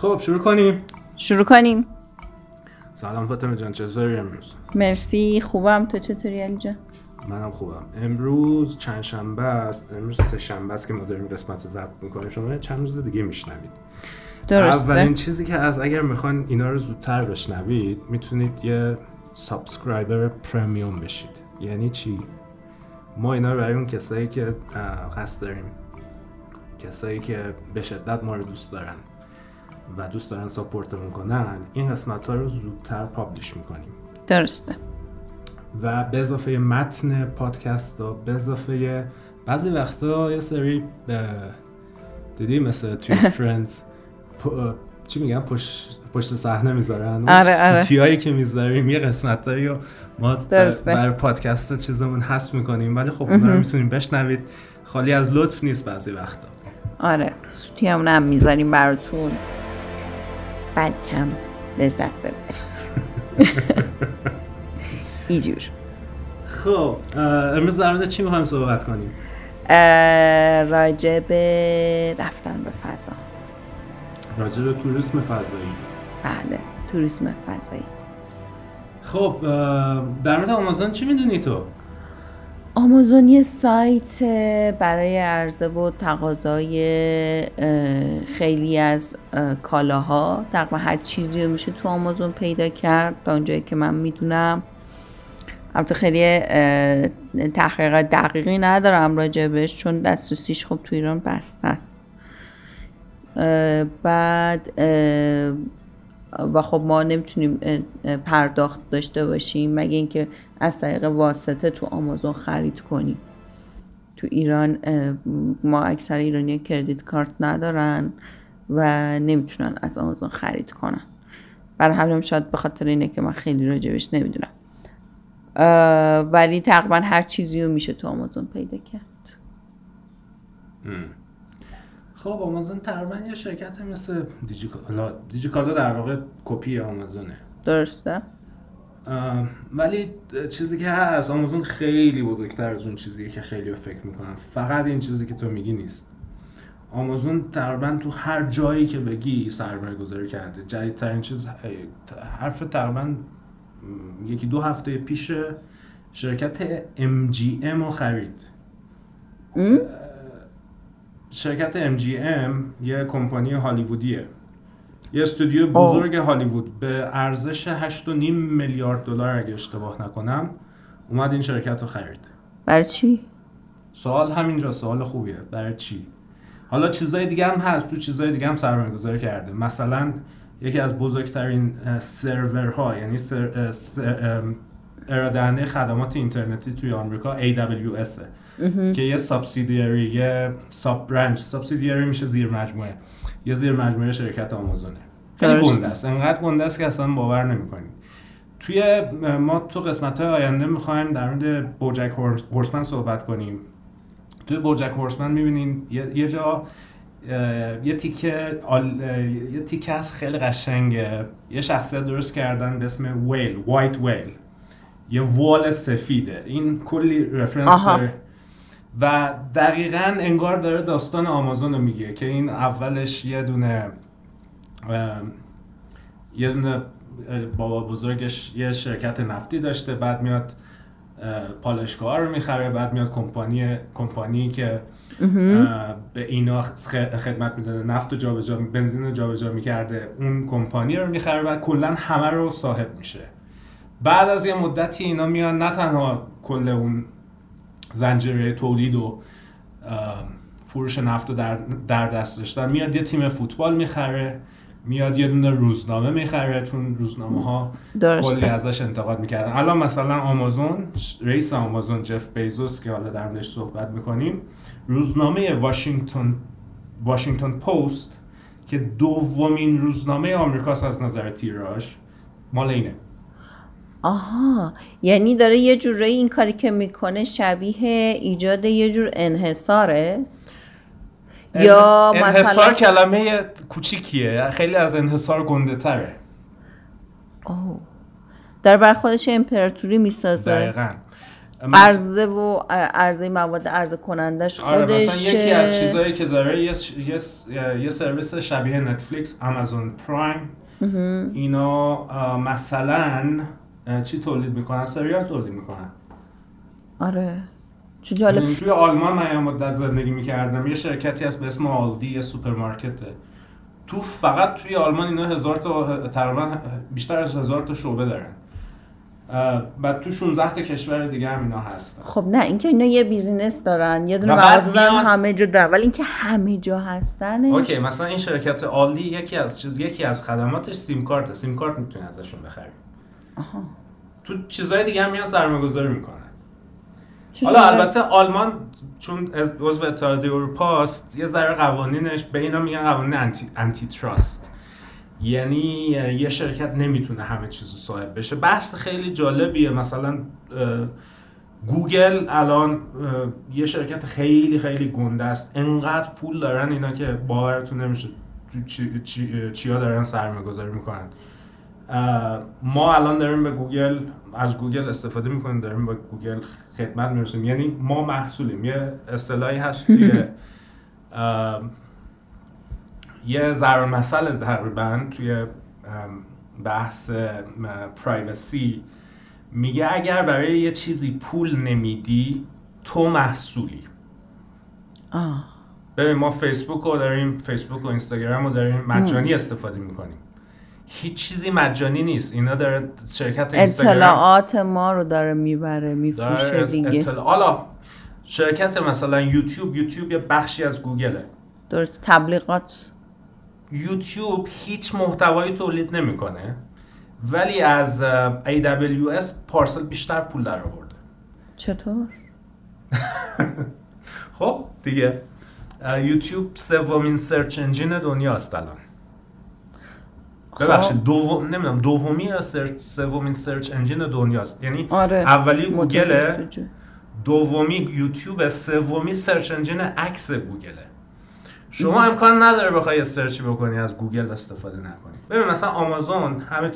خب شروع کنیم. شروع کنیم. سلام فاطمه جان چطوری امروز؟ مرسی. خوبم. تو چطوری علی جان منم خوبم. امروز چند شنبه است؟ امروز سه شنبه است که ما داریم قسمت ضبط می‌کنیم. شما چند روز دیگه میشنوید. درسته. اولین چیزی که از اگر می‌خواین اینا رو زودتر بشنوید می‌تونید یه subscriber premium بشید. یعنی چی؟ ما اینا رو برای اون کسایی که قصد داریم. کسایی که به شدت ما رو دوست دارن. و دوست دارن ساپورتمون کنن این قسمت ها رو زودتر پابلیش می‌کنیم. درسته. و به اضافه متن پادکست ها به اضافه بعضی وقتا یه سری دیدی مثل توی فرندز چی میگن؟ پشت پشت صحنه می‌ذارن. آره، آره. هایی که می‌ذاریم یه قسمت رو ما درسته. برای پادکست چیزمون حذف می‌کنیم ولی خب اونا رو می‌تونیم بشنوید. خالی از لطف نیست بعضی وقتا. آره سوتی هم می‌ذاریم براتون. بعد کم لذت ببرید. اینجور. خب امروز در مورد چی می‌خوایم صحبت کنیم؟ راجع به رفتن به فضا. راجع به توریسم فضایی. بله توریسم فضایی. خب در مورد آمازون چی می‌دونی تو؟ آمازون یه سایت برای عرضه و تقاضای خیلی از اه، کالاها. تقریبا هر چیزی رو میشه تو آمازون پیدا کرد. تا اونجایی که من می‌دونم. البته خیلی تحقیقات دقیقی ندارم راجبش چون دسترسیش خب تو ایران بسته است. بعد و خب ما نمی‌تونیم پرداخت داشته باشیم. مگه اینکه از طریق واسطه تو آمازون خرید کنیم تو ایران ما اکثر ایرانی کردیت کارت ندارن و نمی‌تونن از آمازون خرید کنن. برای همین شاید به خاطر اینه که من خیلی راجبش نمی‌دونم. ولی تقریبا هر چیزی رو میشه تو آمازون پیدا کرد. خب آمازون تقریبا یه شرکت مثل دیجیکالا دیجیکالا در واقع کپی آمازونه. درسته؟ ولی چیزی که هست آمازون خیلی بزرگتر از اون چیزیه که خیلی فکر می‌کنن. فقط این چیزی که تو میگی نیست. آمازون تقریبا تو هر جایی که بگی سرمایه گذاری کرده. جدیدترین چیز حرف تقریبا یکی دو هفته پیش شرکت MGM رو خرید. ام؟ شرکت MGM یه کمپانی هالیوودیه. یه استودیو بزرگ هالیوود. به ارزش 8.5 میلیارد دلار اگه اشتباه نکنم اومد این شرکت رو خرید. برای چی؟ سوال همینجا سوال خوبیه. برای چی؟ حالا چیزای دیگه هم هست تو چیزای دیگه هم سرمایه گذاری کرده. مثلا یکی از بزرگترین سرورها یعنی سر، سر، ام، ارائه‌دهنده خدمات اینترنتی توی آمریکا AWS. که یه سابسیدیاری یه ساب برانچ سابسیدیاری میشه زیر مجموعه. یه زیر مجموعه شرکت آمازونه. خیلی. گنده است. انقدر گنده است که اصلا باور نمی‌کنیم توی ما تو قسمت های آینده می‌خوایم در مورد بوجک هورس- هورسمن صحبت کنیم. توی بوجک هورسمن می‌بینین یه, جا یه تیکه آل- یه تیکه از خیلی قشنگه. یه شخصیت درست کردن به اسم ویل وایت ویل. یه وال سفیده. این کلی رفرنس آها. داره. و دقیقا انگار داره داستان آمازون رو میگه که این اولش یه دونه یه دونه بابا بزرگش یه شرکت نفتی داشته بعد میاد اه، پالایشگاه رو می‌خره بعد میاد کمپانی کمپانی که به اینا خدمت می‌داده نفت و جابجا بنزین رو جابجا می‌کرده اون کمپانی رو می‌خره بعد کلا همه رو صاحب میشه. بعد از یه مدتی اینا میان نه تنها کل اون زنجیره تولید و فروش نفت رو در, در دست داشتن میاد یه تیم فوتبال می‌خره میاد یه دونه روزنامه می‌خره چون روزنامه ها کلی ازش انتقاد می‌کردن. الان مثلا آمازون رئیس آمازون جف بیزوس که حالا در موردش صحبت می‌کنیم روزنامه واشنگتن واشنگتن پست که دومین روزنامه آمریکاست از نظر تیراژ مال اینه. آها یعنی داره یه جورایی این کاری که می‌کنه شبیه ایجاد یه جور انحصاره؟ یا انحصار مثلا کلمه کوچیکیه خیلی از انحصار گنده تره اوه. داره بر خودش امپراتوری می‌سازه. دقیقا. عرضه و عرضه مواد عرضه کنندش آره خودش مثلا یکی از چیزایی که داره یه, یه, یه سرویس شبیه نتفلیکس آمازون پرایم. اینا مثلا چی تولید می‌کنن؟ سریال تولید می‌کنن. آره. چه جالب. توی آلمان من یه مدت زندگی می‌کردم. یه شرکتی هست به اسم آلدی یه سوپرمارکته. تو فقط توی آلمان اینا هزار تا تقریبا بیشتر از هزار تا شعبه دارن. بعد تو 16 تا کشور دیگه هم اینا هستن. خب نه اینکه اینا یه business دارن یه دونه مغازه دارن همه جا دارن. ولی اینکه همه جا هستن okay مثلا این شرکت آلدی یکی از چیز یکی از خدماتش سیم کارت سیم کارت می‌تونی ازشون بخری. آها. تو چیزهای دیگه هم میان سرمایه‌گذاری می‌کنن. حالا البته آلمان چون عضو اتحادیه اروپا است یه ذره قوانینش به اینا میگن قوانین anti, antitrust یعنی یه شرکت نمی‌تونه همه چیزو صاحب بشه. بحث خیلی جالبیه. مثلا گوگل الان یه شرکت خیلی خیلی گنده است. انقدر پول دارن اینا که باورتون نمیشه چی, چی, دارن سرمایه گذاری می‌کنن. ما الان داریم به گوگل از گوگل استفاده می‌کنیم داریم با گوگل خدمت می‌رسیم. یعنی ما محصولیم. یه اصطلاحی هست توی یه ضرر مسئله تقریبا توی بحث privacy میگه اگر برای یه چیزی پول نمیدی تو محصولی. ببین ما فیسبوک رو داریم فیسبوک و اینستاگرام رو داریم مجانی استفاده می‌کنیم. هیچ چیزی مجانی نیست. اینا داره شرکت اطلاعات ما رو داره می‌بره میفروشه دیگه. حالا شرکت مثلا یوتیوب یوتیوب یه بخشی از گوگله. درست تبلیغات. یوتیوب هیچ محتوایی تولید نمی‌کنه ولی از AWS پارسال بیشتر پول در آورده. چطور؟ خب دیگه. یوتیوب سومین search engine دنیاست الان. ببخشید دوم نمی‌دونم دومی یا search سومین search engine دنیاست. یعنی آره. اولی گوگله دومی یوتیوب سومی search engine عکس گوگله. شما امکان نداره بخوای search بکنی از گوگل استفاده نکنی. ببین مثلا آمازون همه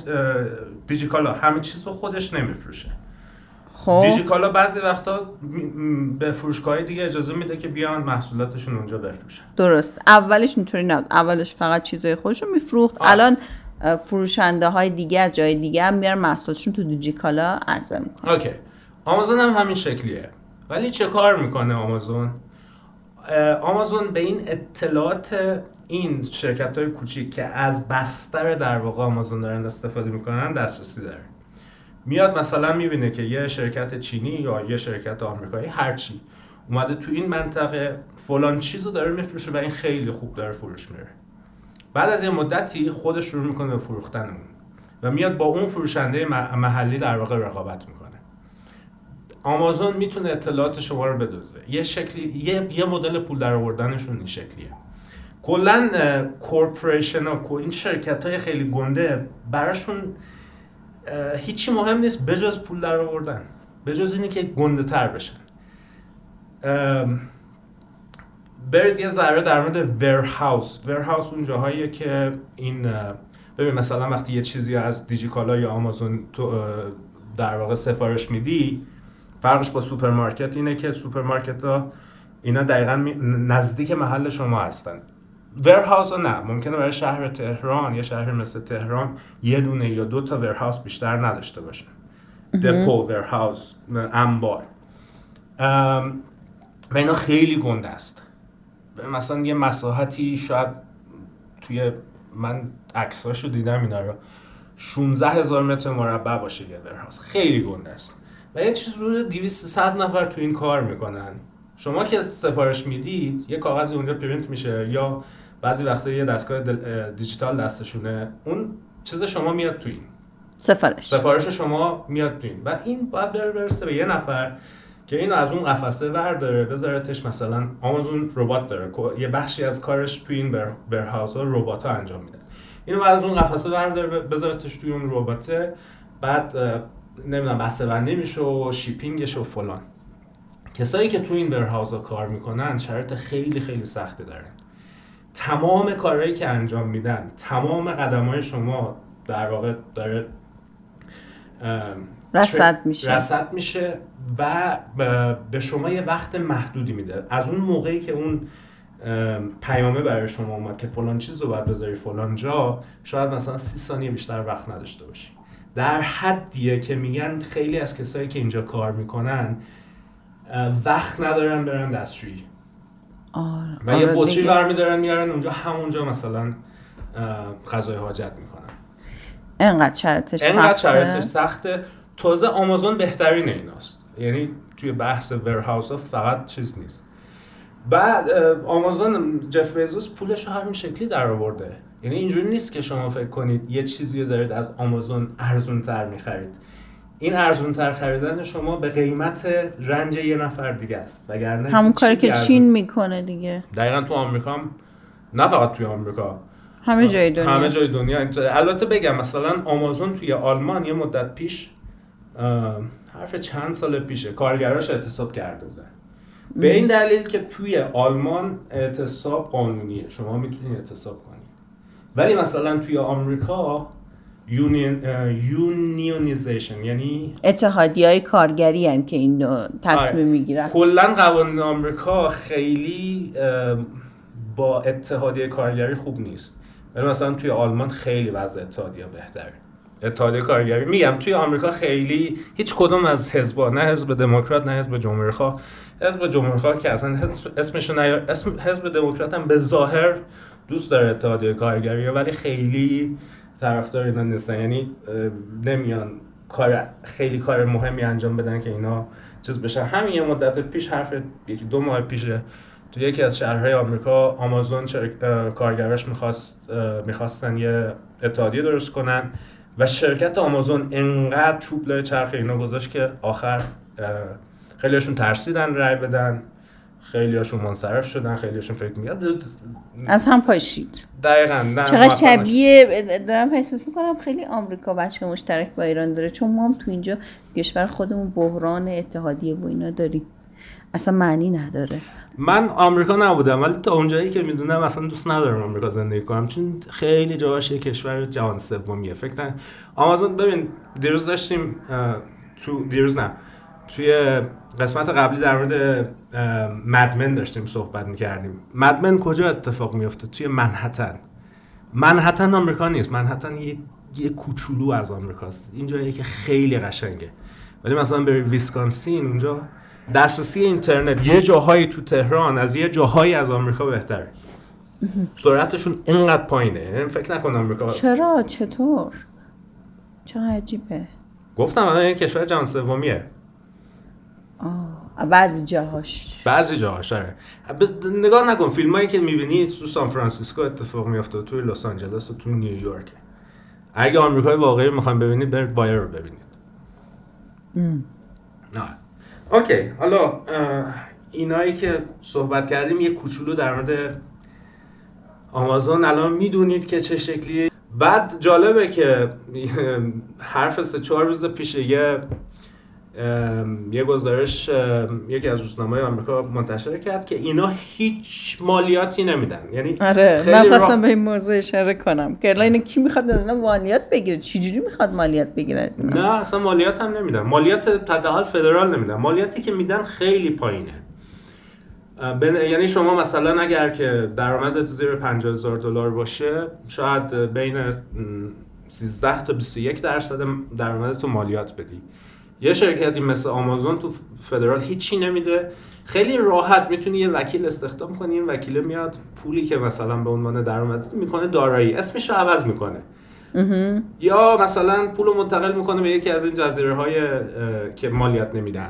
دیجیکالا همه چیز رو خودش نمیفروشه. خب. دیجیکالا بعضی وقتا به فروشگاه دیگه اجازه میده که بیان محصولاتشون اونجا بفروشن. درست. اولش اینطوری نبود. اولش فقط چیزای خودش رو میفروخت الان فروشنده های دیگه جای دیگه هم میارن محصولاتشون تو دیجیکالا عرضه می‌کنن. اوکی. آمازون هم همین شکلیه. ولی چه کار می‌کنه آمازون؟ آمازون به این اطلاعات این شرکت های کوچیک که از بستر در واقع آمازون دارن استفاده می‌کنن دسترسی داره. میاد مثلا می‌بینه که یه شرکت چینی یا یه شرکت آمریکایی هرچی اومده تو این منطقه فلان چیزو داره میفروشه و این خیلی خوب داره فروش میره. بعد از یه مدتی خودش شروع می‌کنه به فروختن اون و میاد با اون فروشنده محلی در واقع رقابت می‌کنه. آمازون می‌تونه اطلاعات شما رو بدوزه یه شکلی یه, یه مدل پول در آوردنشون این شکلیه. کلا corporation ها این شرکت های خیلی گنده براشون هیچی مهم نیست بجز پول در آوردن بجز اینی که گنده تر بشن برید یه ذره در مورد warehouse warehouse اون جاهاییه که این ببین مثلا وقتی یه چیزی از دیجیکالا یا آمازون تو در واقع سفارش میدی فرقش با سوپرمارکت اینه که سوپرمارکت ها اینا دقیقا نزدیک محل شما هستن. ورهاوس نه ممکنه برای شهر تهران یا شهر مثل تهران یه دونه یا دو تا ورهاوس بیشتر نداشته باشه دپو ورهاوس انبار. و اینا خیلی گنده است. مثلا یه مساحتی شاید توی من عکساشو دیدم اینا رو 16 هزار متر مربع باشه یه ورهاوس خیلی گنده است. و یه چیز رو 200 نفر تو این کار می‌کنن. شما که سفارش می‌دید یه کاغذی اونجا پرینت میشه یا بعضی وقتا یه دستگاه دیجیتال دستشونه. اون چیز شما میاد تو این. سفارش. سفارش شما میاد تو این. و این باید برسه به یه نفر. که اینو از اون قفسه داره بذارتش مثلا آمازون ربات داره. یه بخشی از کارش تو این ورهاوس ها ربات ها انجام میده. اینو از اون قفسه داره بذارتش توی اون رباته. بعد نمی‌دونم بسته بندی میشه و شیپینگش و فلان. کسایی که تو این ورهاوس کار می‌کنن شرط خیلی خیلی سختی دارن. تمام کارهایی که انجام میدن تمام قدم های شما در واقع داره رصد میشه. رصد میشه و به شما یه وقت محدودی میده. از اون موقعی که اون پیامه برای شما اومد که فلان چیز رو باید بذاری فلان جا شاید مثلا سی ثانیه بیشتر وقت نداشته باشی. در حدیه که میگن خیلی از کسایی که اینجا کار می‌کنن وقت ندارن برن دستشویی. آره. و یه بطری برمیدارن میارن اونجا همونجا مثلا غذای حاجت می‌کنن. انقدر شرطش انقدر شرطش سخته. تازه آمازون بهترین ایناست. یعنی توی بحث ورهاوس ها فقط چیز نیست. بعد آمازون جف بیزوس پولش رو همین شکلی در آورده. یعنی اینجوری نیست که شما فکر کنید یه چیزی رو دارید از آمازون ارزون تر می‌خرید. این ارزون تر خریدن شما به قیمت رنج یه نفر دیگه است. وگرنه همون کاری که چین می‌کنه دیگه. دقیقا تو آمریکا هم نه فقط توی آمریکا. همه جای دنیا. همه جای دنیا. البته بگم مثلا آمازون توی آلمان یه مدت پیش حرف چند سال پیشه. کارگراش اعتصاب کرده بودن به این دلیل که توی آلمان اعتصاب قانونیه. شما می‌تونید اعتصاب کنید. ولی مثلا توی آمریکا unionization یعنی اتحادیه های کارگری هم که این تصمیم آره. می‌گیرن. کلا قوانین آمریکا خیلی با اتحادیه کارگری خوب نیست. ولی مثلا توی آلمان خیلی وضع اتحادیه بهتره. اتحادیه کارگری. میگم توی آمریکا خیلی هیچ کدوم از حزبا نه حزب دموکرات نه حزب جمهوری خواه حزب جمهوری خواه که اصلا اسمش اسم حزب دموکرات هم به ظاهر دوست داره اتحادیه کارگری ولی خیلی طرفدار اینا نیستن. یعنی نمیان کار خیلی کار مهمی انجام بدن که اینا چیز بشن. همین یه مدت پیش حرف یکی دو ماه پیشه تو یکی از شهرهای آمریکا آمازون کارگرش می‌خواست می‌خواستن یه اتحادیه درست کنن. و شرکت آمازون انقدر چوب لای چرخ اینا گذاشت که آخر خیلیشون ترسیدن رای بدن خیلی هاشون منصرف شدن خیلی هاشون فکر میاد از هم پاشید. دقیقا چقدر شبیه دارم احساس می‌کنم خیلی آمریکا بچه مشترک با ایران داره چون ما هم تو اینجا کشور خودمون بحران اتحادیه و اینا داریم. اصلا معنی نداره. من آمریکا نبودم ولی تا اونجایی که می‌دونم اصلا دوست ندارم آمریکا زندگی کنم چون خیلی جاهاش یه کشور جهان سومیه. فکر آمازون ببین دیروز داشتیم تو دیروز نه توی قسمت قبلی در مورد مدمن داشتیم صحبت می‌کردیم. مدمن کجا اتفاق میفته توی منحتن. منحتن آمریکا نیست. منحتن یه, یه کوچولو از آمریکاست. اینجا که خیلی قشنگه. ولی مثلا بری ویسکانسین اونجا دسترسی اینترنت یه جاهایی تو تهران از یه جاهایی از آمریکا بهتره. سرعتشون اینقدر پایینه. یعنی فکر نکن آمریکا چرا؟ چطور؟ چه عجیبه. گفتم الان یه کشور جهان سومیه. بعضی جاهاش. بعضی جاهاش آره. نگاه نکن فیلم هایی که می‌بینی تو سان فرانسیسکو اتفاق میفته توی لس آنجلس و تو نیویورک. اگه آمریکای واقعی می‌خوایم ببینید برید Wire رو ببینید. نه. okay حالا اینایی که صحبت کردیم یه کوچولو در مورد آمازون. الان می‌دونید که چه شکلیه. بعد جالبه که حرف سه چهار روز پیش یه یه گزارش یکی از روزنامه‌های آمریکا منتشر کرد که اینا هیچ مالیاتی نمیدن. یعنی آره من خواستم به این موضوع اشاره کنم که اینا کی می‌خواد از اینا مالیات بگیره؟ چجوری می‌خواد مالیات بگیره نه اصلا مالیات هم نمیدن. مالیات حداقل فدرال نمیدن. مالیاتی که میدن خیلی پایینه. یعنی شما مثلا اگر که درآمدت زیر 50000 دلار باشه شاید بین 13 تا 21 درصد درآمدت مالیات بدی. یه شرکتی مثل آمازون تو فدرال هیچی نمیده. خیلی راحت می‌تونی یه وکیل استخدام کنی. این وکیل میاد پولی که مثلا به عنوان درآمد می‌کنه دارایی. اسمش رو عوض می‌کنه. یا مثلا پول منتقل می‌کنه به یکی از این جزیره های که مالیات نمیدن.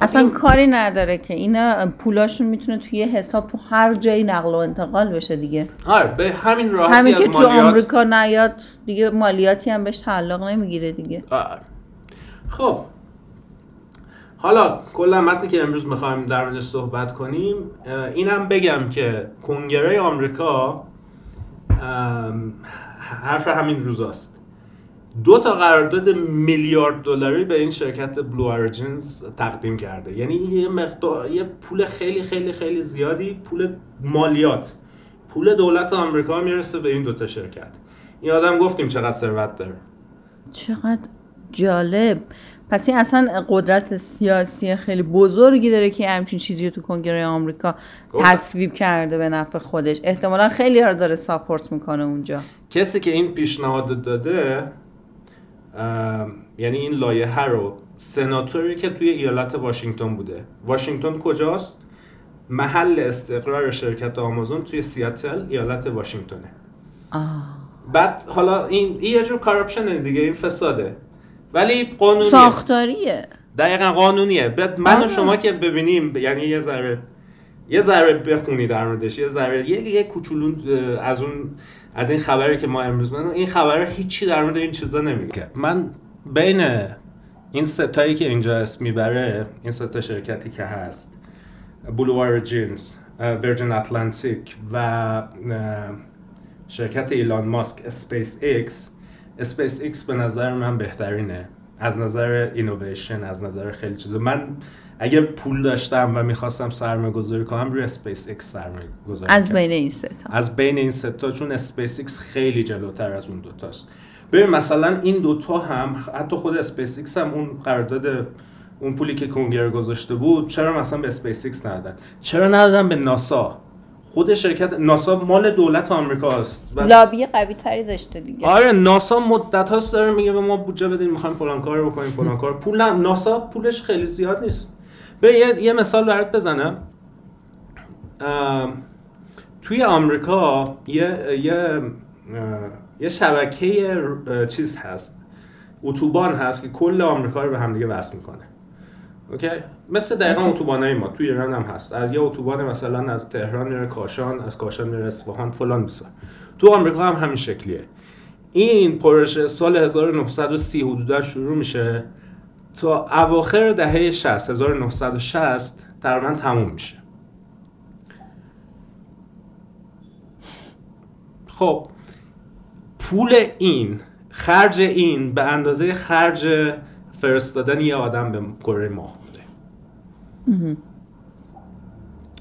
اصلا این... کاری نداره که اینا پولاشون می‌تونه توی حساب تو هر جایی نقل و انتقال بشه دیگه. آره به همین راحتی همین که تو آمریکا نیاد دیگه مالیاتی هم بهش تعلق نمی‌گیره دیگه. آره. خب حالا کلا متنی که امروز می‌خوایم در موردش صحبت کنیم اینم بگم که کنگره آمریکا حرف همین روزاست. دو تا قرارداد میلیارد دلاری به این شرکت بلو اورجینز تقدیم کرده. یعنی یه مقدار یه پول خیلی خیلی خیلی زیادی پول مالیات. پول دولت آمریکا می‌رسه به این دوتا شرکت. این آدم گفتیم چقدر ثروت داره. چقدر جالب. پس این اصلا قدرت سیاسی خیلی بزرگی داره که همچین چیزی رو تو کنگره آمریکا تصویب کرده به نفع خودش. احتمالا خیلی ها داره ساپورت می‌کنه اونجا. کسی که این پیشنهاد داده یعنی این لایحه رو سناتوری که توی ایالت واشنگتن بوده. واشنگتن کجاست؟ محل استقرار شرکت آمازون توی سیاتل ایالت واشنگتنه. بعد حالا این یه جور کارپشن دیگه این فساده. ولی قانونیه. ساختاریه. دقیقا قانونیه. بعد من و شما که ببینیم یعنی یه ذره یه ذره بخونی در موردش. یه ذره یه, یه کوچولو از اون از این خبری که ما امروز مثلا این خبر هیچی در مورد این چیزا نمیگه. من بین این ستایی که اینجا اسم می‌بره این ستا شرکتی که هست Blue Origin، Virgin Atlantic و شرکت ایلان ماسک SpaceX SpaceX به نظر من بهترینه. از نظر اینویشن از نظر خیلی چیزا. من اگر پول داشتم و می‌خواستم سرمایه گذاری کنم روی اسپیس ایکس سرمایه گذاری از بین این ستا از بین این ستا چون اسپیس ایکس خیلی جلوتر از اون دوتاست ببین مثلا این دوتا هم حتی خود اسپیس ایکس هم اون قرارداد اون پولی که کنگره گذاشته بود چرا مثلا به اسپیس ایکس ندادن؟ چرا ندادن به ناسا؟ خود شرکت ناسا مال دولت آمریکاست لابی قوی تری داشته دیگه. آره ناسا مدت هاست داره میگه به ما بودجه بدین می‌خوایم فلان کار بکنیم فلان کار. پول ناسا پولش خیلی زیاد نیست. به یه, یه مثال برات بزنم. توی آمریکا یه یه یه شبکه چیز هست. اتوبان هست که کل آمریکا رو به همدیگه وصل می‌کنه. اوکی؟ مثل دقیقا اتوبان ما توی ایران هم هست. از یه اتوبان مثلا از تهران میره کاشان از کاشان میره اصفهان فلان بسار تو آمریکا هم همین شکلیه. این پروژه سال 1930 حدودا شروع میشه تا اواخر دهه 60 1960 تقریبا تموم میشه. خب پول این خرج این به اندازه خرج فرستادن یه آدم به کره ماه.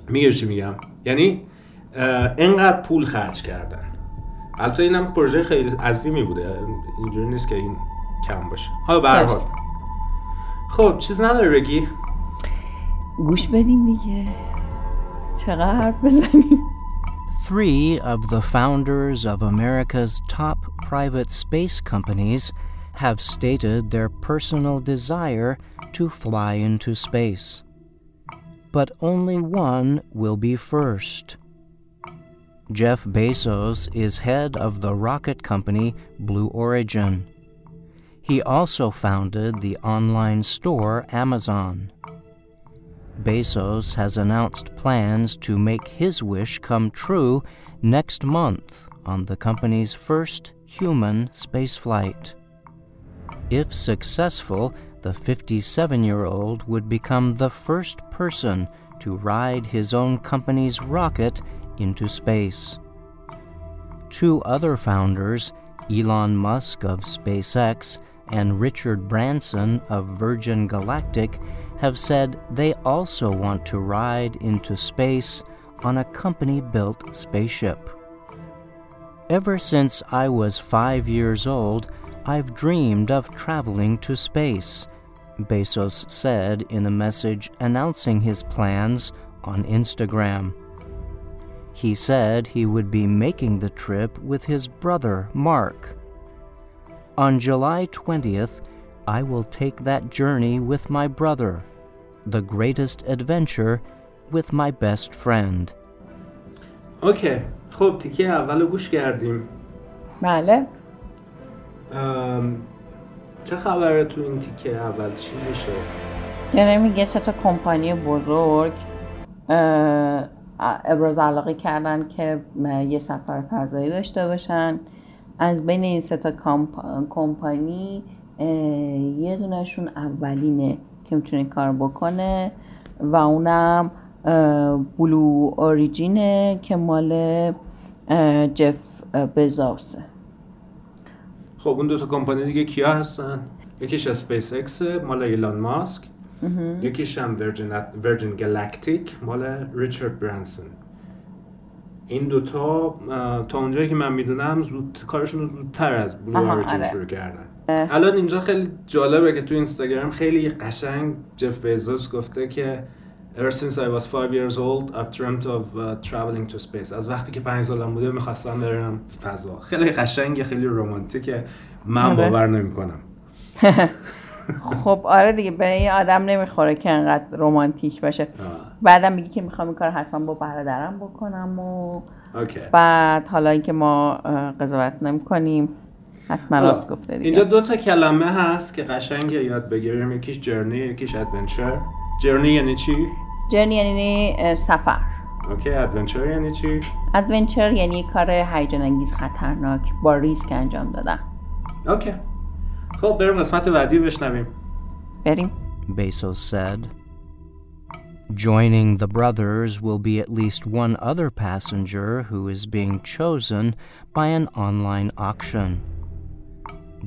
میگه چی میگم؟ یعنی انقدر پول خرج کردن. البته اینم پروژه خیلی عظیمی بوده. اینجوری نیست که این کم باشه. حالا به هر خب چیز نداره بگی؟ گوش بدیم دیگه. چقدر حرف بزنیم؟ Three of the founders of America's top private space companies have stated their personal desire to fly into space. But only one will be first. Jeff Bezos is head of the rocket company Blue Origin. He also founded the online store Amazon. Bezos has announced plans to make his wish come true next month on the company's first human spaceflight. If successful, the 57 year old would become the first person to ride his own company's rocket into space. Two other founders, Elon Musk of SpaceX and Richard Branson of Virgin Galactic, have said they also want to ride into space on a company built spaceship. Ever since I was five years old, I've dreamed of traveling to space, Bezos said in a message announcing his plans on Instagram. He said he would be making the trip with his brother, Mark. On July 20th, I will take that journey with my brother, the greatest adventure with my best friend. Okay, خب تیکه اول گوش کردیم. بله. چه خبره تو این تیکه اول؟ چی میشه؟ یعنی میگه سه تا کمپانی بزرگ ابراز علاقه کردن که یه سفر فضایی داشته باشن. از بین این سه تا کمپانی یه دونشون اولینه که می‌تونه کار بکنه و اونم Blue Origin ه که مال جف بزوسه خب اون دو تا کمپانی دیگه کیا هستن؟ یکیش اسپیس اکس مال ایلان ماسک. یکیش هم ورجن گالاکتیک مال ریچارد برانسون. این دوتا تا اونجایی که من می‌دونم زود کارشون رو زودتر از بلو اوریجین آره. شروع کردن. الان اینجا خیلی جالبه که تو اینستاگرام خیلی قشنگ جف بیزوس گفته که Ever since I was five years old, I've dreamt of uh, traveling to space. از وقتی که پنج سالم بوده می‌خواستم برم فضا. خیلی قشنگه، خیلی رومانتیکه. من آره. باور نمی‌کنم. خب آره دیگه به این آدم نمی‌خوره که انقدر رومانتیک باشه بعدم میگه که می‌خوام این کار حتما با برادرم بکنم و اوکی. بعد حالا اینکه ما قضاوت نمی‌کنیم حتما راست گفته دیگه اینجا دو تا کلمه هست که قشنگه یاد بگیریم. یکیش journey، یکیش adventure. journey یعنی چی؟ journey یعنی سفر اوکی، adventure یعنی چی؟ adventure یعنی کار هیجان انگیز خطرناک با ریسک انجام دادن اوکی. خب بریم قسمت بعدی بشنویم. بریم Bezos said. Joining the brothers will be at least one other passenger who is being chosen by an online auction.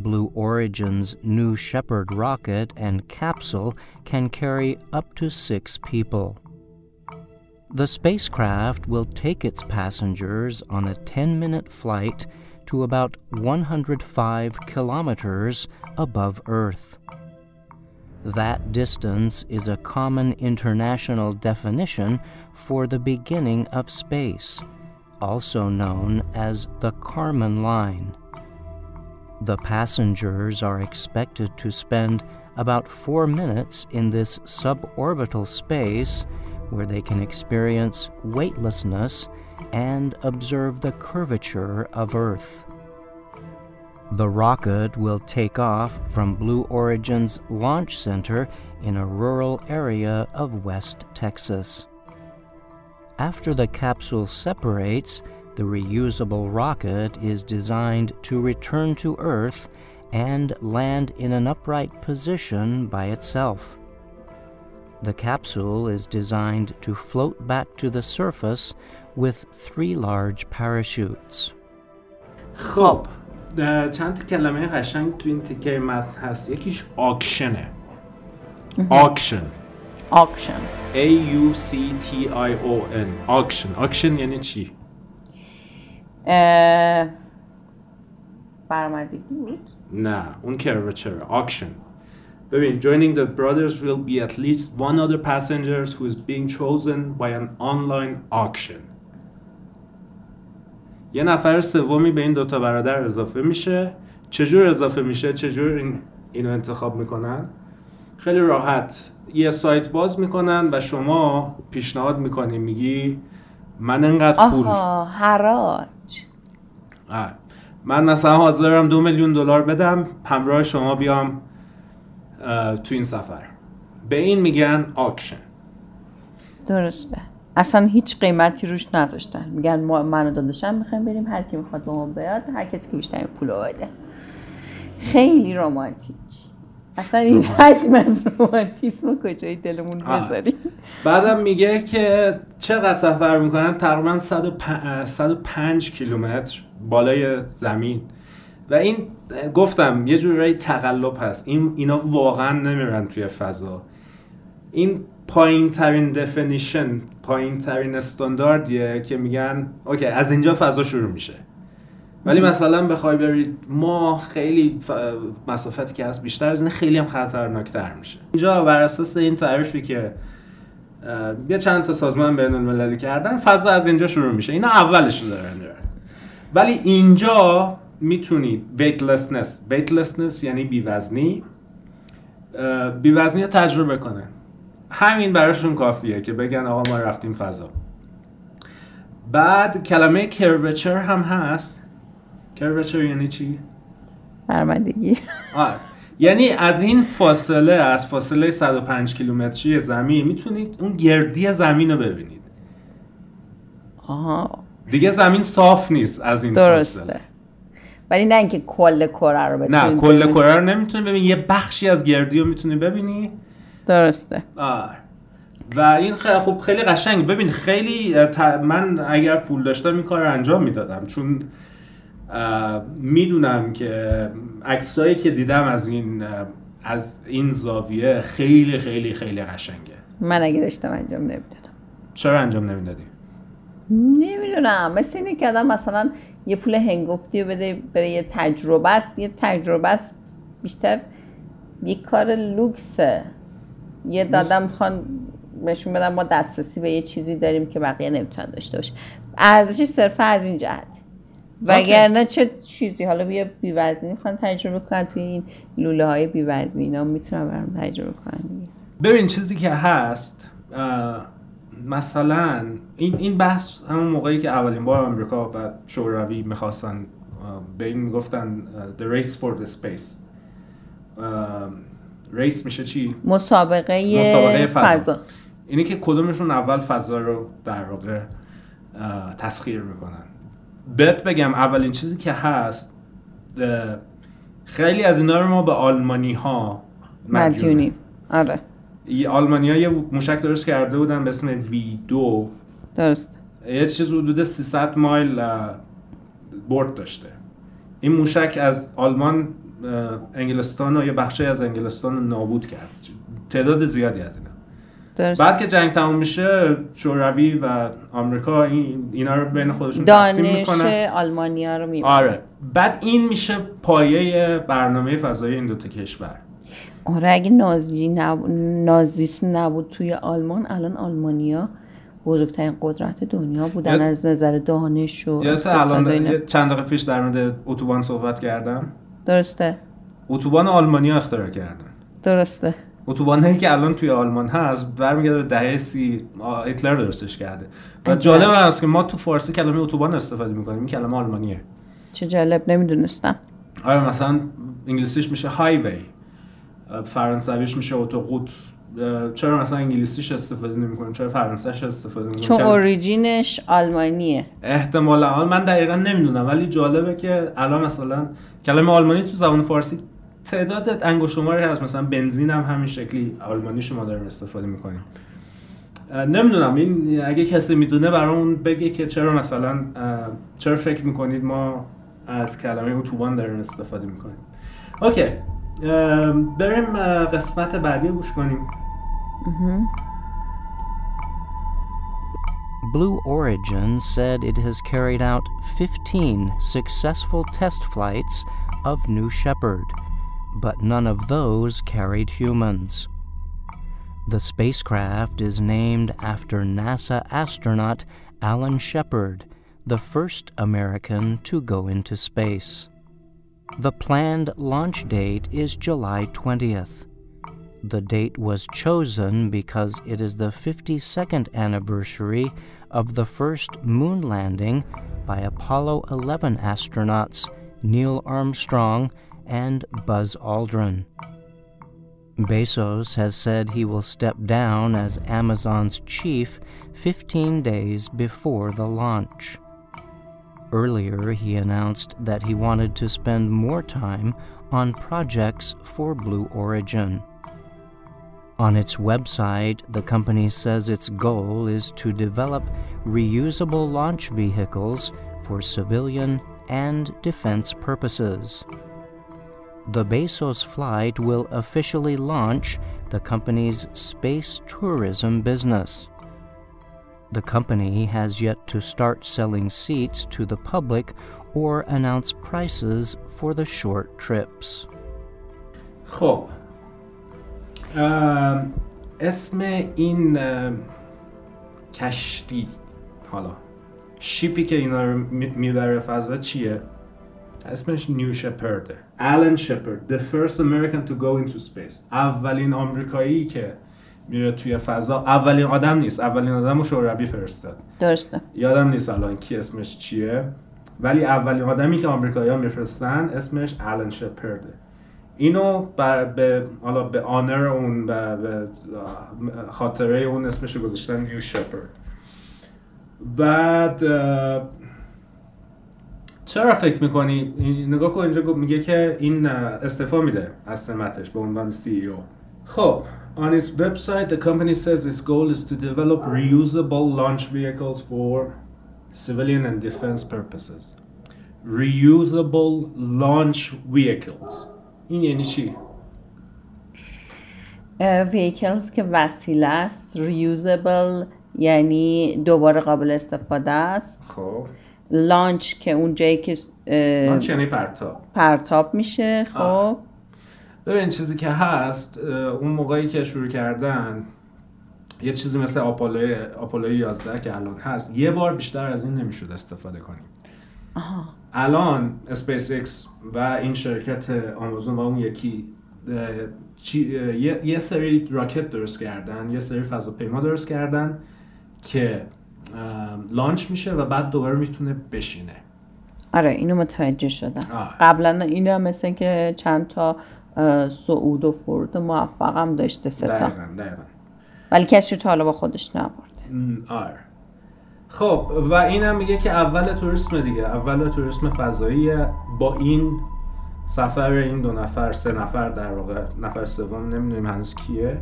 Blue Origin's New Shepard rocket and capsule can carry up to six people. The spacecraft will take its passengers on a 10 minute flight to about 105 kilometers above Earth. That distance is a common international definition for the beginning of space, also known as the Kármán line. The passengers are expected to spend about four minutes in this suborbital space where they can experience weightlessness and observe the curvature of Earth. The rocket will take off from Blue Origin's launch center in a rural area of West Texas. After the capsule separates, the reusable rocket is designed to return to Earth and land in an upright position by itself. The capsule is designed to float back to the surface with three large parachutes. خب اه، چند تا کلمه قشنگ تو این تیکه متن هست یکیش آکشنه آکشن آکشن A U C T I O N آکشن آکشن یعنی چی؟ برآمدگی بود؟ نه اون کروچر آکشن. ببین joining the brothers will be at least one other passengers who is being chosen by an online auction. یه نفر سومی به این دوتا برادر اضافه میشه. چجور اضافه میشه؟ چجور این اینو انتخاب می‌کنن؟ خیلی راحت. یه سایت باز می‌کنن و شما پیشنهاد می‌کنی میگی من انقدر پول آها حراج آه. من مثلا حاضرم دو میلیون دلار بدم همراه شما بیام تو این سفر. به این میگن آکشن. درسته. اصلا هیچ قیمتی روش نذاشتن. میگن ما من و داداشم می‌خوایم بریم هر کی می‌خواد با ما بیاد هر کسی که بیشتر پول بده. خیلی رومانتیک اصلا این حجم از رومانتیسم رو کجای دلمون. بذاریم؟ بعدم میگه که چقدر سفر می‌کنن؟ تقریبا 105 105 کیلومتر. بالای زمین. و این گفتم یه جورایی تقلب هست. این اینا واقعا نمیرن توی فضا. این پایین ترین دفنیشن پایین ترین استانداردیه که میگن اوکی از اینجا فضا شروع میشه. ولی مثلا بخوای بری ما خیلی ف... مسافتی که هست بیشتر از این خیلی هم خطرناکتر میشه. اینجا بر اساس این تعریفی که یه چند تا سازمان بین المللی کردن فضا از اینجا شروع میشه. اینا اولش رو دارن ولی اینجا می‌تونید weightlessness weightlessness یعنی بیوزنی بیوزنی رو تجربه کنن همین براشون کافیه که بگن آقا ما رفتیم فضا. بعد کلمه کروچر هم هست. کروچر یعنی چی؟ برمندگی. یعنی از این فاصله از فاصله 105 کیلومتری زمین می‌تونید اون گردی زمین رو ببینید. آها. دیگه زمین صاف نیست از این درسته. فاصله. ولی نه اینکه کل کره رو نه بتونیم کل. کره رو نمی‌تونی ببینی یه بخشی از گردی رو می‌تونی ببینی. درسته. آره. و این خیلی خب خیلی قشنگ. ببین خیلی من اگر پول داشتم این کار رو انجام می‌دادم. چون می‌دونم که عکسایی که دیدم از این از این زاویه خیلی خیلی خیلی قشنگه. من اگه داشتم انجام نمی‌دادم. چرا انجام نمی‌دادی؟ نمی‌دونم. مثل اینه که آدم مثلا یه پول هنگفتی رو بده بره یه تجربه است. یه تجربه است بیشتر یک کار لوکسه. یه دادم می‌خوان بهشون بدم ما دسترسی به یه چیزی داریم که بقیه نمی‌تونن داشته باشه. ارزشش صرفا از این جهت. وگرنه چه چیزی؟ حالا بیا بیوزنی می‌خوان تجربه کنن توی این لوله های بیوزنی اینا می‌تونن برام تجربه کنن. ببین چیزی که هست مثلا این این بحث همون موقعی که اولین بار آمریکا و شوروی می‌خواستن به این می‌گفتن the race for the space. ریس میشه چی؟ مسابقه, مسابقه فضا. فضا. اینه که کدومشون اول فضا رو در واقع تسخیر می‌کنن. بهت بگم اولین چیزی که هست خیلی از اینا رو ما به آلمانی ها مدیونی آره. آلمانی ها یه موشک درست کرده بودن به اسم وی دو. درست. یه چیز حدود 300 مایل برد داشته. این موشک از آلمان انگلستان و یه بخشی از انگلستان رو نابود کرد. تعداد زیادی از اینا. درست. بعد که جنگ تموم میشه شوروی و آمریکا این اینا رو بین خودشون تقسیم دانش می‌کنن. آلمانیا رو می‌برن آره. بعد این میشه پایه برنامه فضایی این دوتا کشور. آره اگه نازی نب... نازیسم نبود توی آلمان الان آلمانیا بزرگترین قدرت دنیا بودن از نظر دانش و یادت الان چند دقیقه پیش در مورد اتوبان صحبت کردم. درسته. اتوبان آلمانیا اختراع کردن. درسته. اتوبان هایی که الان توی آلمان هست برمیگرده به دهه سی هیتلر درستش کرده. و. جالب است که ما تو فارسی کلمه اتوبان استفاده می‌کنیم این کلمه آلمانیه. چه جالب نمی‌دونستم. آره مثلا انگلیسیش میشه هایوی فرانسویش میشه اتوقوت چرا مثلا انگلیسیش استفاده نمی‌کنیم؟ چرا فرانسهش استفاده می‌کنیم چون اوریجینش آلمانیه. احتمالا. من دقیقا نمی‌دونم ولی جالبه که الان مثلا کلمه آلمانی تو زبان فارسی تعداد انگشت شماری هست. مثلا بنزین هم همین شکلی آلمانی شما داریم استفاده می‌کنیم. نمی‌دونم. این اگه کسی می‌دونه برامون بگه که چرا مثلا چرا فکر می‌کنید ما از کلمه اتوبان داریم استفاده می‌کنیم. اوکی. بریم اه، قسمت بعدی رو گوش کنیم Blue Origin said it has carried out 15 successful test flights of New Shepard, but none of those carried humans. The spacecraft is named after NASA astronaut Alan Shepard, the first American to go into space. The planned launch date is July 20th. The date was chosen because it is the 52nd anniversary of the first moon landing by Apollo 11 astronauts Neil Armstrong and Buzz Aldrin. Bezos has said he will step down as Amazon's chief 15 days before the launch. Earlier, he announced that he wanted to spend more time on projects for Blue Origin. On its website, the company says its goal is to develop reusable launch vehicles for civilian and defense purposes. The Bezos flight will officially launch the company's space tourism business. The company has yet to start selling seats to the public or announce prices for the short trips. خب ام، اسم این ام، کشتی حالا شیپی که اینا رو می- میبره فضا چیه؟ اسمش نیو شپرده آلن شپرد The first American to go into space اولین آمریکایی که میره توی فضا. اولین آدم نیست. اولین آدم رو شوروی فرستاد. درسته. یادم نیست الان کی اسمش چیه. ولی اولین آدمی که آمریکایی‌ها میفرستن اسمش آلن شپرده اینو بر به حالا به آنر اون به, به خاطره اون اسمش رو گذاشتن نیو شپرد. بعد چرا فکر می‌کنی؟ نگاه کن اینجا میگه که این استعفا میده از سمتش به عنوان سی او خب On its website, the company says its goal is to develop reusable launch vehicles for civilian and defense purposes. Reusable launch vehicles. این یعنی چی؟ vehicles که وسیله است reusable یعنی دوباره قابل استفاده است خب launch که اون جایی که launch یعنی پرتاب پرتاب میشه خب ببین چیزی که هست اون موقعی که شروع کردن یه چیزی مثل آپولو آپولو 11 که الان هست یه بار بیشتر از این نمی‌شد استفاده کنیم آها. الان اسپیس اکس و این شرکت آمازون و اون یکی یه سری راکت درست کردن یه سری فضاپیما درست کردن که launch میشه و بعد دوباره می‌تونه بشینه. آره اینو متوجه شدم. قبلا اینو مثل که چند تا صعود و فرود موفقم داشته ستا دقیقا ولی کسی تا حالا با خودش نبرده آره. خب و این هم میگه که اول توریسم دیگه. اول توریسم فضایی. با این سفر این دو نفر سه نفر در واقع نفر سوم نمی‌دونیم هنوز کیه.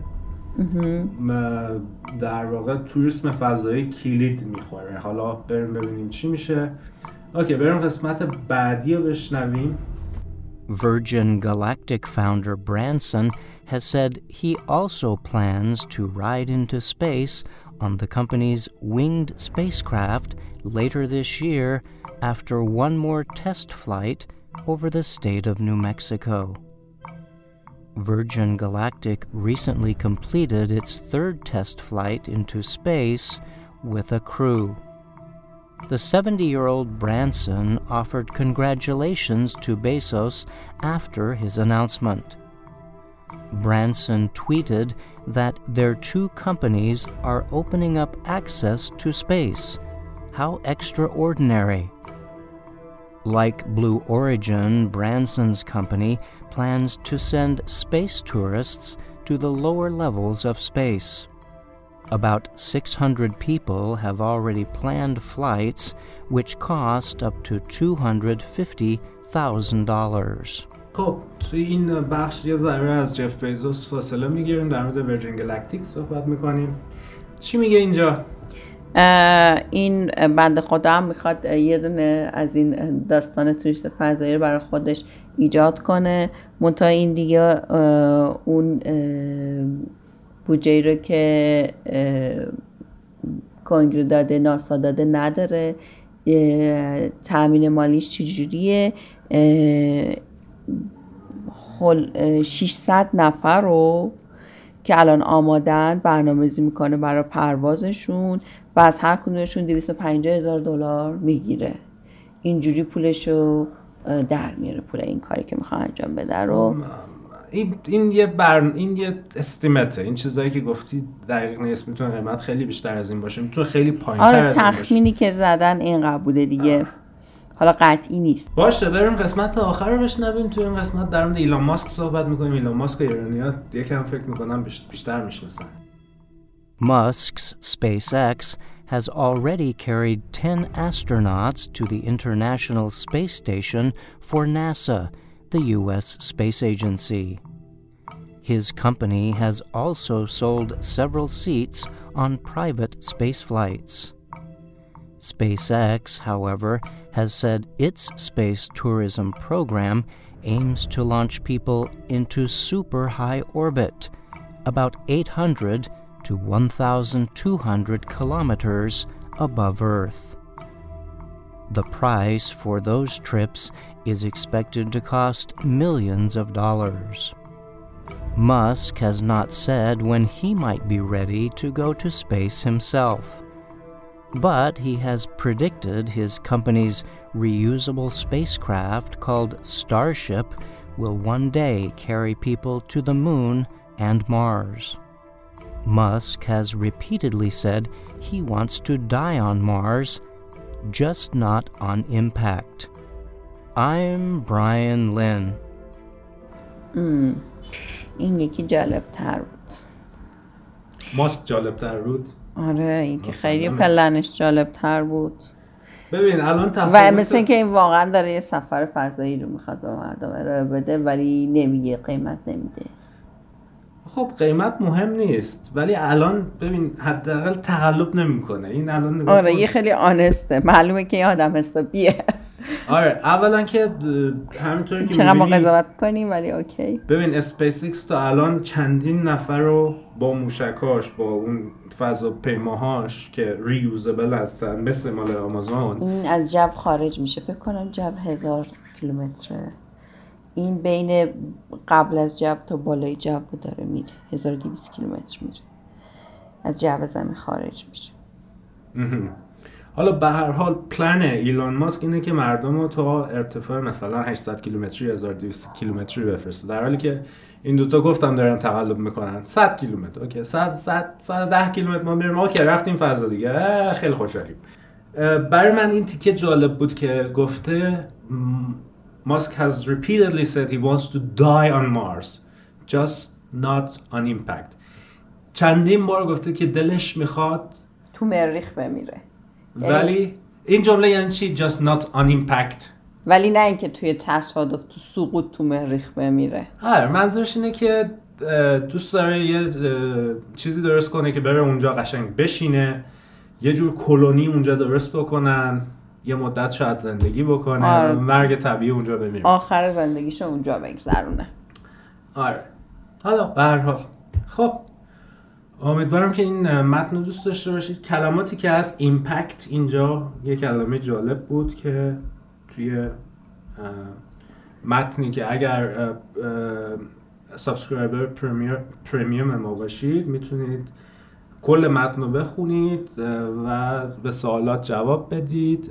در واقع توریسم فضایی کلید می‌خوره. حالا بریم ببینیم چی میشه. اوکی بریم قسمت بعدی رو بشنویم. Virgin Galactic founder Branson has said he also plans to ride into space on the company's winged spacecraft later this year after one more test flight over the state of New Mexico. Virgin Galactic recently completed its third test flight into space with a crew. The 70 year old Branson offered congratulations to Bezos after his announcement. Branson tweeted that their two companies are opening up access to space. How extraordinary! Like Blue Origin, Branson's company plans to send space tourists to the lower levels of space. About 600 people have already planned flights which cost up to $250,000. خب توی این بخش یه ذره از جف بیزوس فاصله می‌گیریم در مورد ورجین گلکتیک صحبت می‌کنیم. چی میگه اینجا؟ این بند خدا هم می‌خواد یه دونه از این داستان توریست فضایی رو برای خودش ایجاد کنه. منتها این دیگه اون بودجه رو که کنگره داده ناسا داده نداره. تأمین مالیش چجوریه؟ 600 نفر رو که الان آمادن برنامه‌ریزی می‌کنه برای پروازشون و از هر کدومشون 250 هزار دلار می‌گیره. اینجوری پولشو در میاره پول این کاری که می‌خواد انجام بده رو. این این یه بر این یه استیمته این چیزایی که گفتی دقیق نیست می‌تونه قیمت خیلی بیشتر از این باشه. می‌تونه خیلی پایینتر آره از این باشه. تخمینی که زدن این بوده دیگه. حالا قطعی نیست. باشه بریم قسمت آخر رو بشنویم. توی این قسمت در مورد ایلان ماسک صحبت می‌کنیم. ایلان ماسک ایرانیا یکم فکر می‌کنم بیشتر می‌شناسن. Musk's SpaceX has already carried 10 astronauts to the International Space Station for NASA, the U.S. space agency. His company has also sold several seats on private space flights. SpaceX, however, has said its space tourism program aims to launch people into super high orbit, about 800 to 1,200 kilometers above Earth. The price for those trips is expected to cost millions of dollars. Musk has not said when he might be ready to go to space himself. But he has predicted his company's reusable spacecraft called Starship will one day carry people to the moon and Mars. Musk has repeatedly said he wants to die on Mars, just not on impact. I'm Brian Lynn. این یکی جالب تر بود. ماسک جالب تر بود آره این که خیلی پلنش جالب تر بود. ببین الان و مثل اینکه این واقعا داره یه سفر فضایی رو می‌خواد به مردم ارائه بده ولی نمیگه قیمت نمیده. خب قیمت مهم نیست ولی الان ببین حداقل تقلب نمی‌کنه. این الان نگاه آره. یه خیلی honest ه معلومه که این آدم حسابیه. آره اولا که اه، همینطوری که چقدر ما قضاوت کنیم ولی اوکی. ببین اسپیس ایکس تا الان چندین نفر رو با موشکاش با اون فضاپیماهاش که reusable هستن مثل مال آمازون. این از جو خارج میشه. فکر کنم جو هزار کیلومتره. این بین قبل از جو تا بالای جو داره میره. 1200 کیلومتر میره. از جو زمین خارج میشه. حالا به هر حال پلن ایلان ماسک اینه که مردم رو تا ارتفاع مثلا 800 کیلومتری 1200 کیلومتری بفرسته. در حالی که این دوتا گفتم دارن تقلب می‌کنن. 100 کیلومتر. اوکی. 100 100 110 کیلومتر ما میریم. اوکی رفتیم فضا دیگه. خیلی خوشحالیم. برای من این تیکه جالب بود که گفته ماسک has repeatedly said he wants to die on Mars just not on impact. چندین بار گفته که دلش می‌خواد تو مریخ بمیره. ولی این جمله یعنی چی؟ just not on impact. ولی نه اینکه توی تصادف تو سقوط تو مریخ بمیره. آره منظورش اینه که دوست داره یه چیزی درست کنه که بره اونجا قشنگ بشینه یه جور کلونی اونجا درست بکنن. یه مدت شاید زندگی بکنه. آره. مرگ طبیعی اونجا بمیره. آخر زندگیش اونجا بگذرونه. آره. حالا به خب. امیدوارم که این متن رو دوست داشته باشید. کلماتی که هست impact اینجا یه کلمه جالب بود که توی متنی که اگر subscriber premium ما باشید می‌تونید کل متن رو بخونید و به سوالات جواب بدید.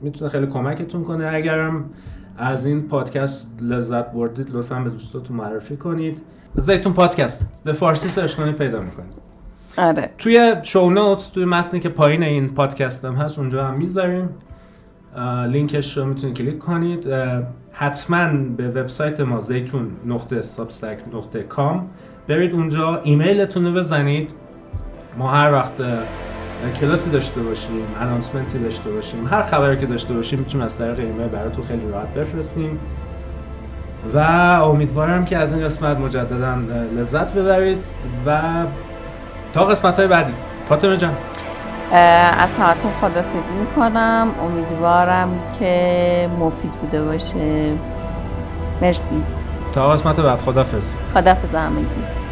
می‌تونه خیلی کمکتون کنه. اگرم از این پادکست لذت بردید لطفا به دوستاتون معرفی کنید. زیتون پادکست. به فارسی سرچ کنید پیدا می‌کنید. آره. توی show notes توی متنی که پایین این پادکست هم هست اونجا هم می‌ذاریم. لینکش رو می‌تونید کلیک کنید. حتما به وبسایت ما زیتون نقطه Substack نقطه com برید اونجا ایمیلتون رو بزنید. ما هر وقت کلاسی داشته باشیم انانسمنتی داشته باشیم هر خبری که داشته باشیم می‌تونیم از طریق ایمیل براتون خیلی راحت بفرستیم. و امیدوارم که از این قسمت مجددا لذت ببرید و تا قسمت های بعدی. فاطمه جان. از همتون خدافزی می‌کنم. امیدوارم که مفید بوده باشه. مرسی. تا قسمت بعد. خدافز خدافز همگی.